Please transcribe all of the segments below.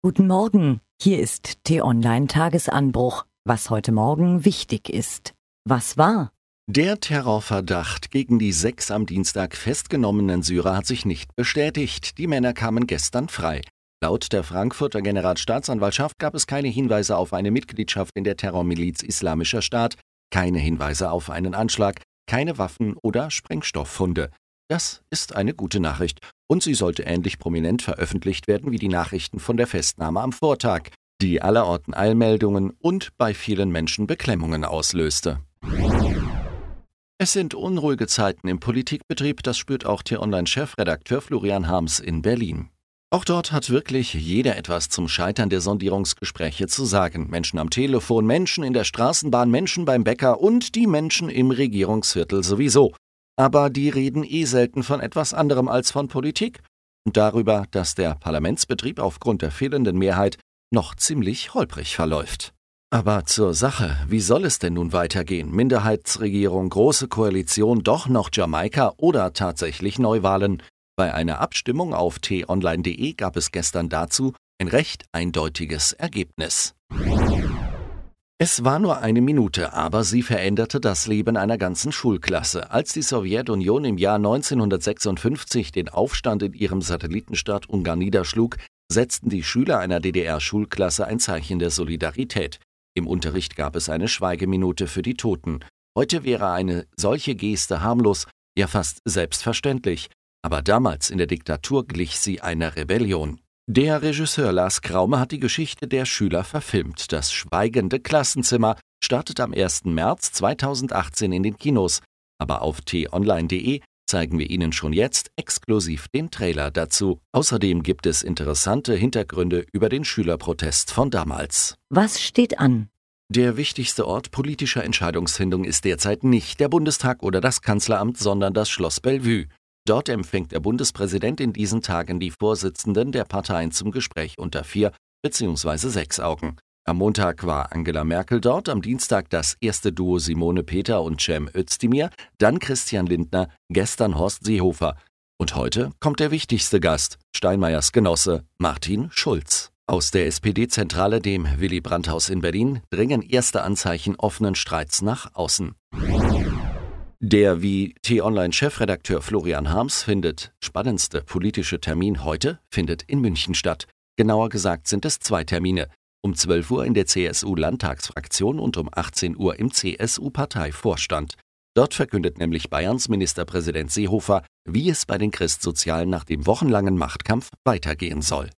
Guten Morgen, hier ist T-Online Tagesanbruch, was heute Morgen wichtig ist. Was war? Der Terrorverdacht gegen die sechs am Dienstag festgenommenen Syrer hat sich nicht bestätigt. Die Männer kamen gestern frei. Laut der Frankfurter Generalstaatsanwaltschaft gab es keine Hinweise auf eine Mitgliedschaft in der Terrormiliz Islamischer Staat, keine Hinweise auf einen Anschlag, keine Waffen oder Sprengstofffunde. Das ist eine gute Nachricht und sie sollte ähnlich prominent veröffentlicht werden wie die Nachrichten von der Festnahme am Vortag, die allerorten Eilmeldungen und bei vielen Menschen Beklemmungen auslöste. Es sind unruhige Zeiten im Politikbetrieb, das spürt auch T-Online-Chefredakteur Florian Harms in Berlin. Auch dort hat wirklich jeder etwas zum Scheitern der Sondierungsgespräche zu sagen. Menschen am Telefon, Menschen in der Straßenbahn, Menschen beim Bäcker und die Menschen im Regierungsviertel sowieso. Aber die reden eh selten von etwas anderem als von Politik und darüber, dass der Parlamentsbetrieb aufgrund der fehlenden Mehrheit noch ziemlich holprig verläuft. Aber zur Sache, wie soll es denn nun weitergehen? Minderheitsregierung, große Koalition, doch noch Jamaika oder tatsächlich Neuwahlen? Bei einer Abstimmung auf t-online.de gab es gestern dazu ein recht eindeutiges Ergebnis. Es war nur eine Minute, aber sie veränderte das Leben einer ganzen Schulklasse. Als die Sowjetunion im Jahr 1956 den Aufstand in ihrem Satellitenstaat Ungarn niederschlug, setzten die Schüler einer DDR-Schulklasse ein Zeichen der Solidarität. Im Unterricht gab es eine Schweigeminute für die Toten. Heute wäre eine solche Geste harmlos, ja fast selbstverständlich aber damals in der Diktatur glich sie einer Rebellion. Der Regisseur Lars Kraume hat die Geschichte der Schüler verfilmt. Das schweigende Klassenzimmer startet am 1. März 2018 in den Kinos. Aber auf t-online.de zeigen wir Ihnen schon jetzt exklusiv den Trailer dazu. Außerdem gibt es interessante Hintergründe über den Schülerprotest von damals. Was steht an? Der wichtigste Ort politischer Entscheidungsfindung ist derzeit nicht der Bundestag oder das Kanzleramt, sondern das Schloss Bellevue. Dort empfängt der Bundespräsident in diesen Tagen die Vorsitzenden der Parteien zum Gespräch unter vier bzw. sechs Augen. Am Montag war Angela Merkel dort, am Dienstag das erste Duo Simone Peter und Cem Özdemir, dann Christian Lindner, gestern Horst Seehofer. Und heute kommt der wichtigste Gast, Steinmeiers Genosse Martin Schulz. Aus der SPD-Zentrale, dem Willy Brandt-Haus in Berlin, dringen erste Anzeichen offenen Streits nach außen. Der wie T-Online-Chefredakteur Florian Harms findet, spannendste politische Termin heute findet in München statt. Genauer gesagt sind es zwei Termine. Um 12 Uhr in der CSU-Landtagsfraktion und um 18 Uhr im CSU-Parteivorstand. Dort verkündet nämlich Bayerns Ministerpräsident Seehofer, wie es bei den Christsozialen nach dem wochenlangen Machtkampf weitergehen soll.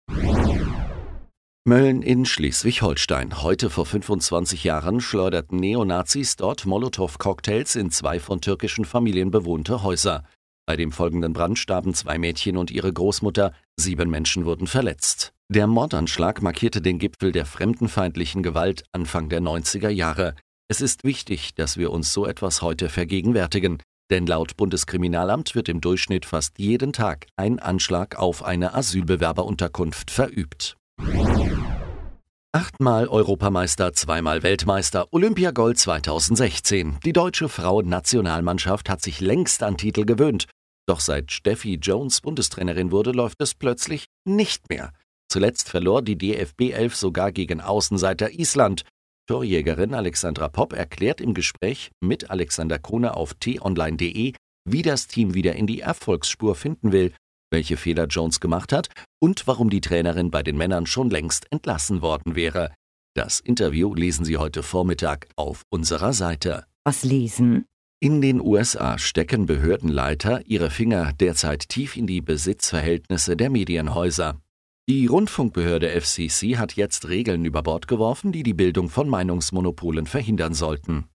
Mölln in Schleswig-Holstein. Heute vor 25 Jahren schleuderten Neonazis dort Molotow-Cocktails in zwei von türkischen Familien bewohnte Häuser. Bei dem folgenden Brand starben zwei Mädchen und ihre Großmutter, sieben Menschen wurden verletzt. Der Mordanschlag markierte den Gipfel der fremdenfeindlichen Gewalt Anfang der 90er Jahre. Es ist wichtig, dass wir uns so etwas heute vergegenwärtigen, denn laut Bundeskriminalamt wird im Durchschnitt fast jeden Tag ein Anschlag auf eine Asylbewerberunterkunft verübt. Achtmal Europameister, zweimal Weltmeister, Olympiagold 2016. Die deutsche Frauennationalmannschaft hat sich längst an Titel gewöhnt. Doch seit Steffi Jones Bundestrainerin wurde, läuft es plötzlich nicht mehr. Zuletzt verlor die DFB 11 sogar gegen Außenseiter Island. Torjägerin Alexandra Popp erklärt im Gespräch mit Alexander Krone auf t-online.de, wie das Team wieder in die Erfolgsspur finden will welche Fehler Jones gemacht hat und warum die Trainerin bei den Männern schon längst entlassen worden wäre. Das Interview lesen Sie heute Vormittag auf unserer Seite. Was lesen? In den USA stecken Behördenleiter ihre Finger derzeit tief in die Besitzverhältnisse der Medienhäuser. Die Rundfunkbehörde FCC hat jetzt Regeln über Bord geworfen, die die Bildung von Meinungsmonopolen verhindern sollten.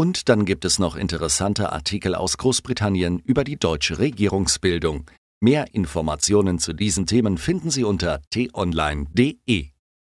Und dann gibt es noch interessante Artikel aus Großbritannien über die deutsche Regierungsbildung. Mehr Informationen zu diesen Themen finden Sie unter t-online.de.